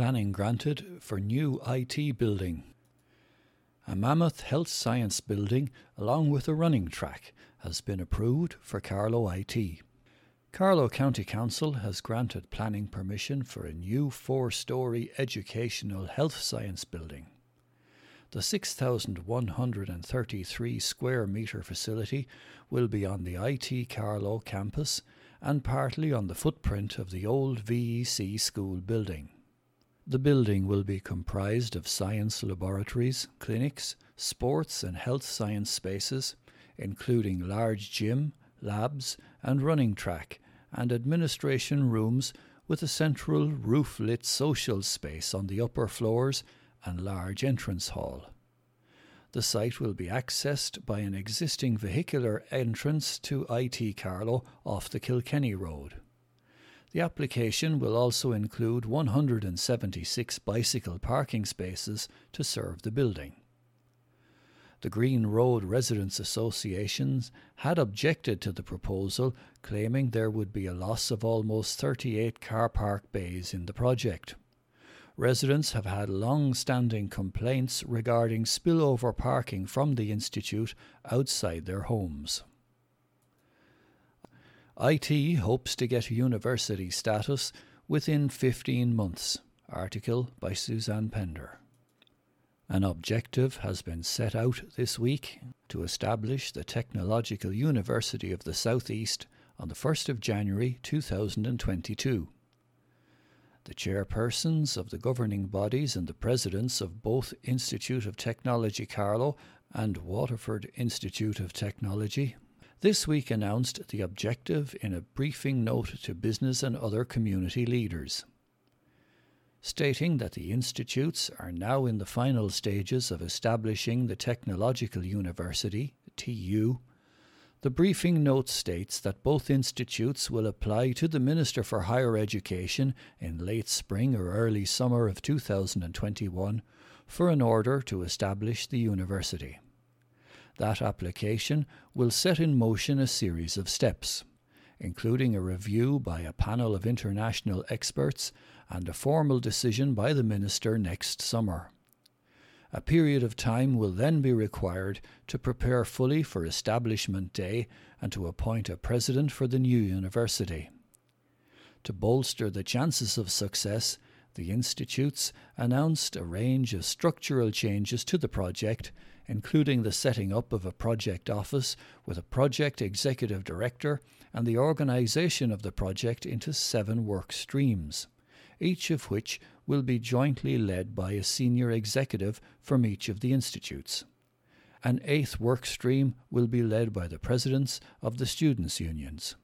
Planning granted for new IT building. A mammoth health science building, along with a running track, has been approved for Carlow IT. Carlow County Council has granted planning permission for a new four story educational health science building. The 6,133 square metre facility will be on the IT Carlow campus and partly on the footprint of the old VEC school building. The building will be comprised of science laboratories, clinics, sports and health science spaces, including large gym, labs, and running track, and administration rooms with a central roof lit social space on the upper floors and large entrance hall. The site will be accessed by an existing vehicular entrance to IT Carlow off the Kilkenny Road. The application will also include 176 bicycle parking spaces to serve the building. The Green Road Residents Associations had objected to the proposal, claiming there would be a loss of almost 38 car park bays in the project. Residents have had long standing complaints regarding spillover parking from the Institute outside their homes. IT hopes to get university status within 15 months. Article by Suzanne Pender. An objective has been set out this week to establish the Technological University of the Southeast on the 1st of January 2022. The chairpersons of the governing bodies and the presidents of both Institute of Technology Carlow and Waterford Institute of Technology this week announced the objective in a briefing note to business and other community leaders. Stating that the institutes are now in the final stages of establishing the Technological University, TU, the briefing note states that both institutes will apply to the Minister for Higher Education in late spring or early summer of 2021 for an order to establish the university. That application will set in motion a series of steps, including a review by a panel of international experts and a formal decision by the Minister next summer. A period of time will then be required to prepare fully for Establishment Day and to appoint a president for the new university. To bolster the chances of success, the institutes announced a range of structural changes to the project including the setting up of a project office with a project executive director and the organisation of the project into seven work streams, each of which will be jointly led by a senior executive from each of the institutes. An eighth work stream will be led by the presidents of the students' unions.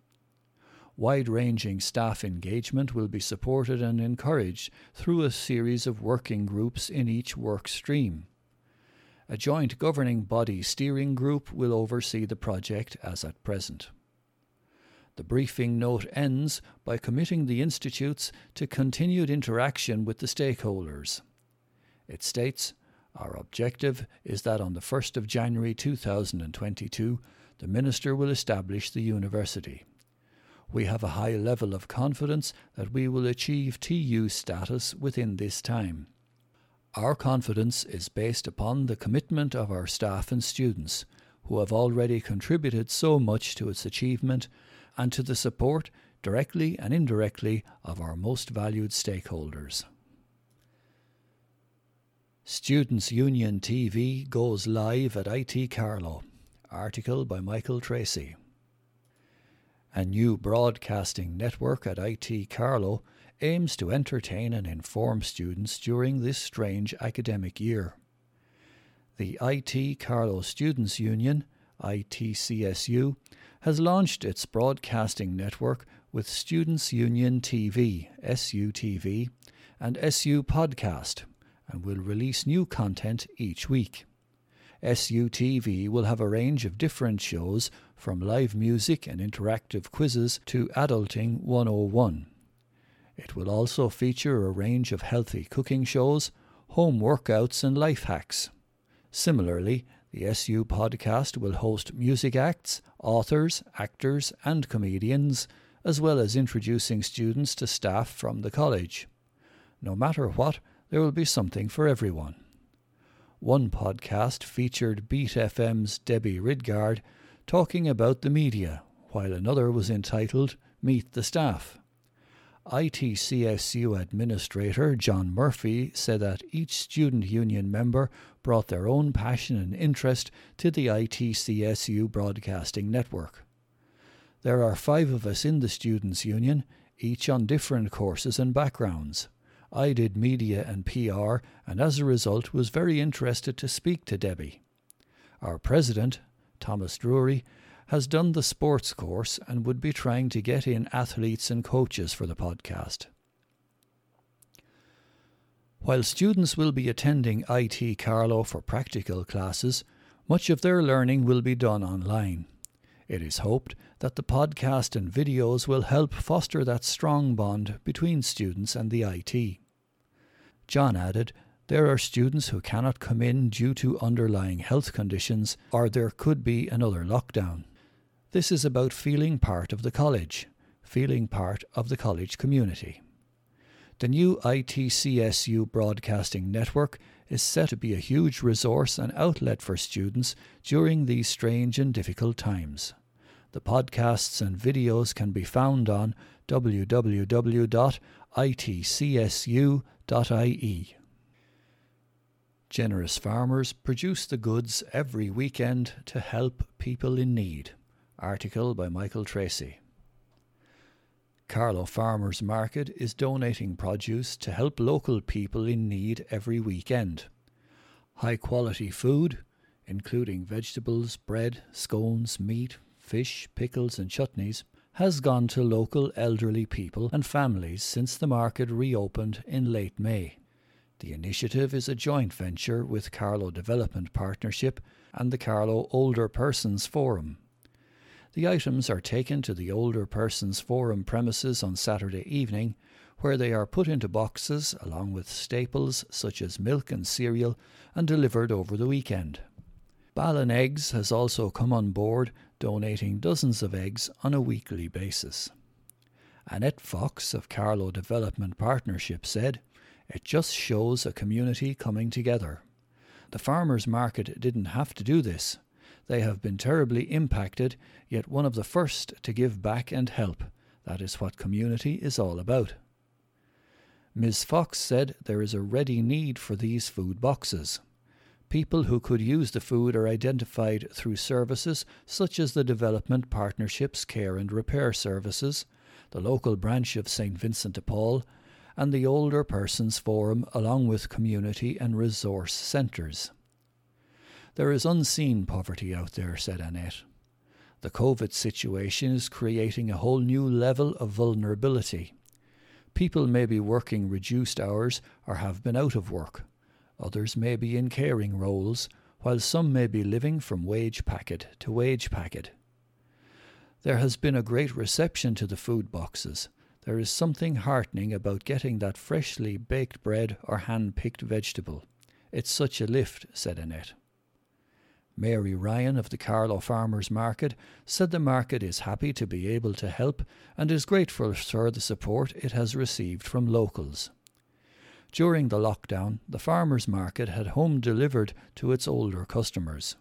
Wide ranging staff engagement will be supported and encouraged through a series of working groups in each work stream. A joint governing body steering group will oversee the project as at present. The briefing note ends by committing the institutes to continued interaction with the stakeholders. It states, Our objective is that on the 1st of January 2022, the Minister will establish the university. We have a high level of confidence that we will achieve TU status within this time. Our confidence is based upon the commitment of our staff and students, who have already contributed so much to its achievement, and to the support, directly and indirectly, of our most valued stakeholders. Students' Union TV goes live at IT Carlow. Article by Michael Tracy. A new broadcasting network at IT Carlow aims to entertain and inform students during this strange academic year. The IT Carlow Students Union, ITCSU, has launched its broadcasting network with Students Union TV, SUTV, and SU Podcast, and will release new content each week. SUTV will have a range of different shows from live music and interactive quizzes to Adulting 101. It will also feature a range of healthy cooking shows, home workouts, and life hacks. Similarly, the SU podcast will host music acts, authors, actors, and comedians, as well as introducing students to staff from the college. no matter what, there will be something for everyone. One podcast featured Beat FM's Debbie Ridgard talking about the media, while another was entitled Meet the Staff. ITCSU Administrator John Murphy said that each student union member brought their own passion and interest to the ITCSU broadcasting network. There are five of us in the Students' Union, each on different courses and backgrounds. I did media and PR, and as a result was very interested to speak to Debbie. Our president, Thomas Drury, has done the sports course and would be trying to get in athletes and coaches for the podcast. While students will be attending IT Carlow for practical classes, much of their learning will be done online. It is hoped that the podcast and videos will help foster that strong bond between students and the IT. John added, There are students who cannot come in due to underlying health conditions, or there could be another lockdown. This is about feeling part of the college, feeling part of the college community. The new ITCSU Broadcasting Network is set to be a huge resource and outlet for students during these strange and difficult times. The podcasts and videos can be found on www.itcsu.ie. Generous farmers produce the goods every weekend to help people in need. Article by Michael Tracy. Carlow Farmers Market is donating produce to help local people in need every weekend. High quality food, including vegetables, bread, scones, meat, fish, pickles, and chutneys, has gone to local elderly people and families since the market reopened in late May. The initiative is a joint venture with Carlow Development Partnership and the Carlow Older Persons Forum. The items are taken to the Older Persons Forum premises on Saturday evening, where they are put into boxes along with staples such as milk and cereal and delivered over the weekend. Ballon Eggs has also come on board, donating dozens of eggs on a weekly basis. Annette Fox of Carlow Development Partnership said, It just shows a community coming together. The farmers' market didn't have to do this. They have been terribly impacted, yet one of the first to give back and help. That is what community is all about. Ms. Fox said there is a ready need for these food boxes. People who could use the food are identified through services such as the Development Partnership's Care and Repair Services, the local branch of St. Vincent de Paul, and the Older Persons Forum, along with community and resource centres. There is unseen poverty out there, said Annette. The COVID situation is creating a whole new level of vulnerability. People may be working reduced hours or have been out of work. Others may be in caring roles, while some may be living from wage packet to wage packet. There has been a great reception to the food boxes. There is something heartening about getting that freshly baked bread or hand picked vegetable. It's such a lift, said Annette. Mary Ryan of the Carlow Farmers Market said the market is happy to be able to help and is grateful for the support it has received from locals. During the lockdown, the farmers market had home delivered to its older customers.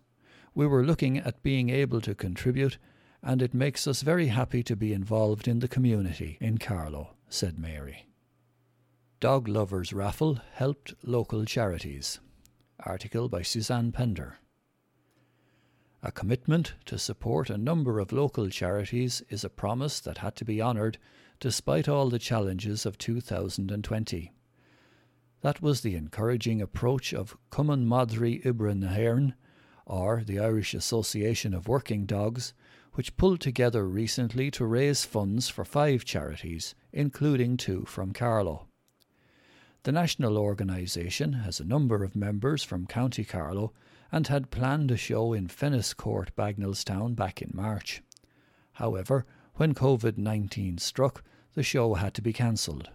We were looking at being able to contribute, and it makes us very happy to be involved in the community in Carlow, said Mary. Dog Lovers Raffle helped local charities. Article by Suzanne Pender. A commitment to support a number of local charities is a promise that had to be honoured despite all the challenges of 2020. That was the encouraging approach of Cumann Madraí Oibre na hÉireann, or the Irish Association of Working Dogs, which pulled together recently to raise funds for five charities, including two from Carlow. The national organisation has a number of members from County Carlow and had planned a show in Fenniscourt, Bagenalstown back in March. However, when COVID 19 struck, the show had to be cancelled.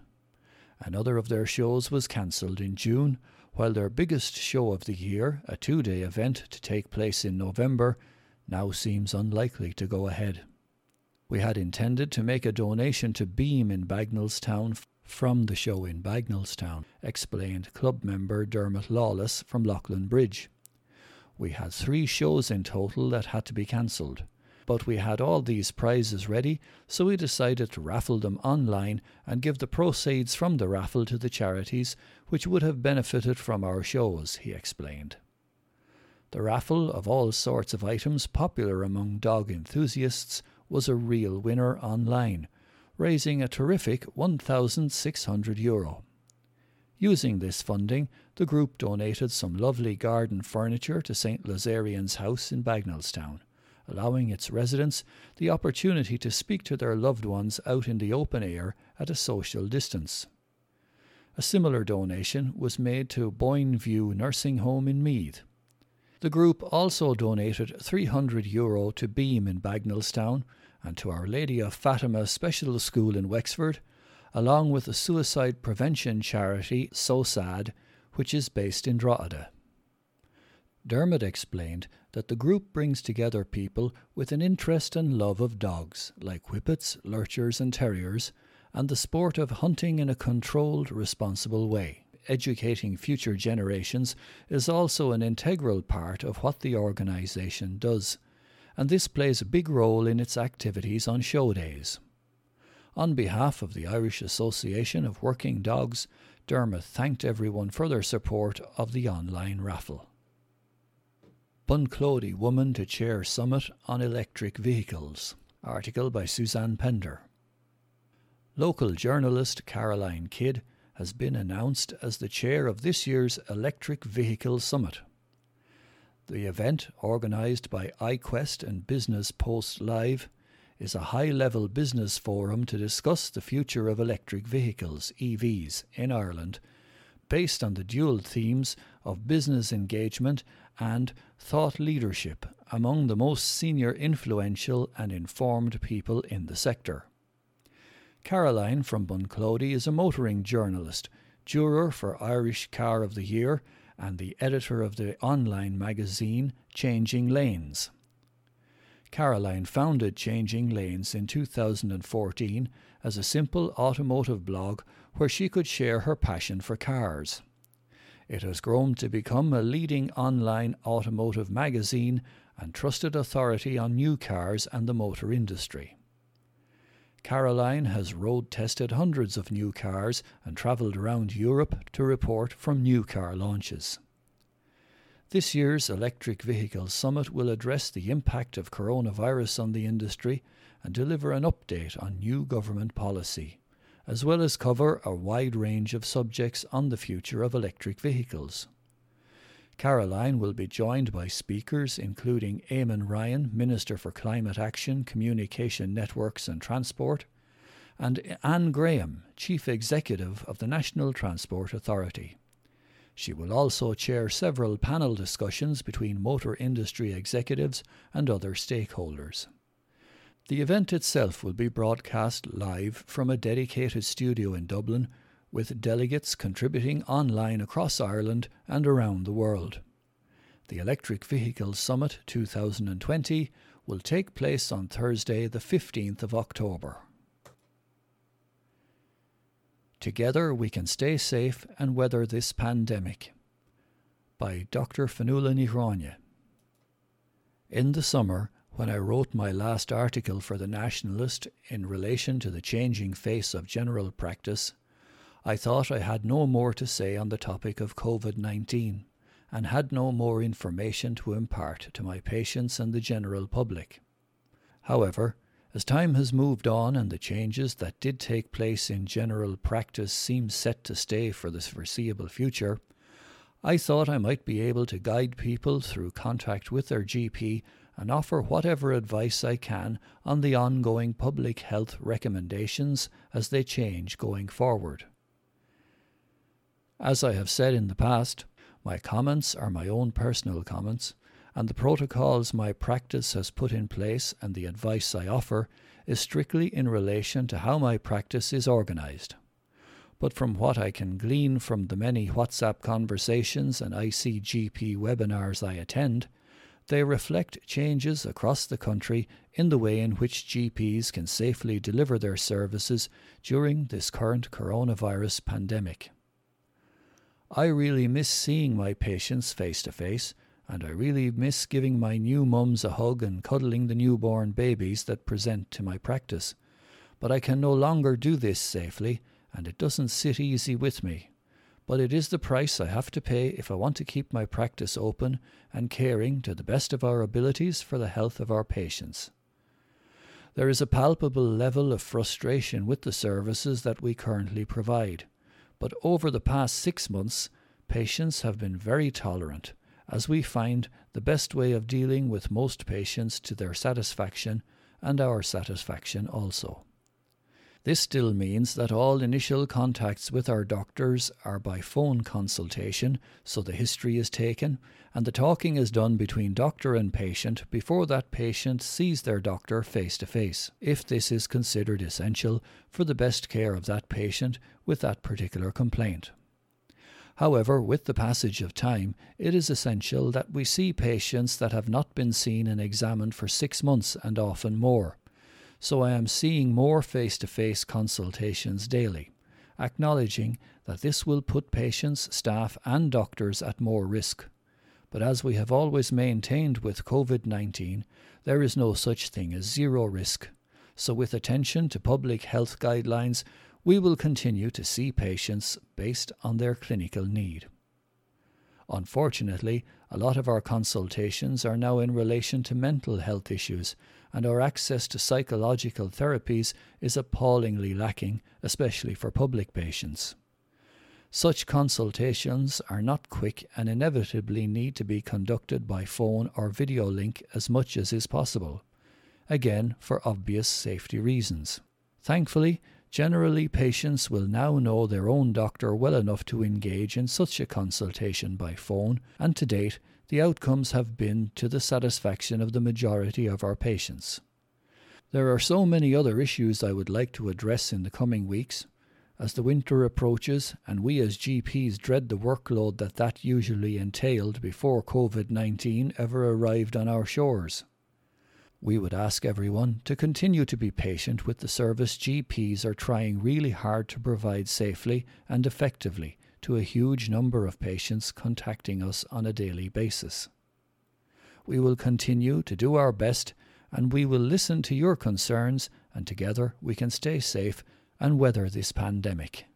Another of their shows was cancelled in June, while their biggest show of the year, a two day event to take place in November, now seems unlikely to go ahead. We had intended to make a donation to Beam in Bagenalstown from the show in Bagenalstown, explained club member Dermot Lawless from Leighlinbridge. We had three shows in total that had to be cancelled. But we had all these prizes ready, so we decided to raffle them online and give the proceeds from the raffle to the charities which would have benefited from our shows, he explained. The raffle of all sorts of items popular among dog enthusiasts was a real winner online, raising a terrific 1,600 euro. Using this funding, the group donated some lovely garden furniture to St. Lazarian's house in Bagenalstown, allowing its residents the opportunity to speak to their loved ones out in the open air at a social distance. A similar donation was made to Boyne View Nursing Home in Meath. The group also donated 300 euro to Beam in Bagenalstown and to Our Lady of Fatima Special School in Wexford along with the suicide prevention charity SOSAD, which is based in Drogheda. Dermot explained that the group brings together people with an interest and love of dogs, like whippets, lurchers, and terriers, and the sport of hunting in a controlled, responsible way. Educating future generations is also an integral part of what the organisation does, and this plays a big role in its activities on show days. On behalf of the Irish Association of Working Dogs, Dermot thanked everyone for their support of the online raffle. Bunclody Woman to Chair Summit on Electric Vehicles. Article by Suzanne Pender. Local journalist Caroline Kidd has been announced as the chair of this year's Electric Vehicle Summit. The event, organised by iQuest and Business Post Live, is a high level business forum to discuss the future of electric vehicles, EVs, in Ireland, based on the dual themes of business engagement and thought leadership among the most senior, influential, and informed people in the sector. Caroline from Bunclody is a motoring journalist, juror for Irish Car of the Year, and the editor of the online magazine Changing Lanes. Caroline founded Changing Lanes in 2014 as a simple automotive blog where she could share her passion for cars. It has grown to become a leading online automotive magazine and trusted authority on new cars and the motor industry. Caroline has road tested hundreds of new cars and travelled around Europe to report from new car launches. This year's Electric Vehicle Summit will address the impact of coronavirus on the industry and deliver an update on new government policy, as well as cover a wide range of subjects on the future of electric vehicles. Caroline will be joined by speakers including Eamon Ryan, Minister for Climate Action, Communication Networks and Transport, and Anne Graham, Chief Executive of the National Transport Authority. She will also chair several panel discussions between motor industry executives and other stakeholders. The event itself will be broadcast live from a dedicated studio in Dublin, with delegates contributing online across Ireland and around the world. The Electric Vehicle Summit 2020 will take place on Thursday, the 15th of October. Together we can stay safe and weather this pandemic. By Dr. Ní Shráinne. In the summer, when I wrote my last article for The Nationalist in relation to the changing face of general practice, I thought I had no more to say on the topic of COVID 19 and had no more information to impart to my patients and the general public. However, as time has moved on and the changes that did take place in general practice seem set to stay for the foreseeable future, I thought I might be able to guide people through contact with their GP and offer whatever advice I can on the ongoing public health recommendations as they change going forward. As I have said in the past, my comments are my own personal comments, and the protocols my practice has put in place and the advice I offer is strictly in relation to how my practice is organised. But from what I can glean from the many WhatsApp conversations and ICGP webinars I attend, they reflect changes across the country in the way in which GPs can safely deliver their services during this current coronavirus pandemic. I really miss seeing my patients face to face, and I really miss giving my new mums a hug and cuddling the newborn babies that present to my practice. But I can no longer do this safely, and it doesn't sit easy with me but it is the price I have to pay if I want to keep my practice open and caring to the best of our abilities for the health of our patients. There is a palpable level of frustration with the services that we currently provide, but over the past six months, patients have been very tolerant, as we find the best way of dealing with most patients to their satisfaction and our satisfaction also. This still means that all initial contacts with our doctors are by phone consultation, so the history is taken, and the talking is done between doctor and patient before that patient sees their doctor face to face, if this is considered essential for the best care of that patient with that particular complaint. However, with the passage of time, it is essential that we see patients that have not been seen and examined for six months and often more so I am seeing more face to face consultations daily, acknowledging that this will put patients, staff, and doctors at more risk. But as we have always maintained with COVID 19, there is no such thing as zero risk. So, with attention to public health guidelines, we will continue to see patients based on their clinical need. Unfortunately, a lot of our consultations are now in relation to mental health issues, and our access to psychological therapies is appallingly lacking, especially for public patients. Such consultations are not quick and inevitably need to be conducted by phone or video link as much as is possible, again for obvious safety reasons. Thankfully, generally patients will now know their own doctor well enough to engage in such a consultation by phone, and to date the outcomes have been to the satisfaction of the majority of our patients. There are so many other issues I would like to address in the coming weeks. As the winter approaches and we as GPs dread the workload that that usually entailed before COVID 19 ever arrived on our shores. We would ask everyone to continue to be patient with the service GPs are trying really hard to provide safely and effectively to a huge number of patients contacting us on a daily basis. We will continue to do our best and we will listen to your concerns, and together we can stay safe and weather this pandemic.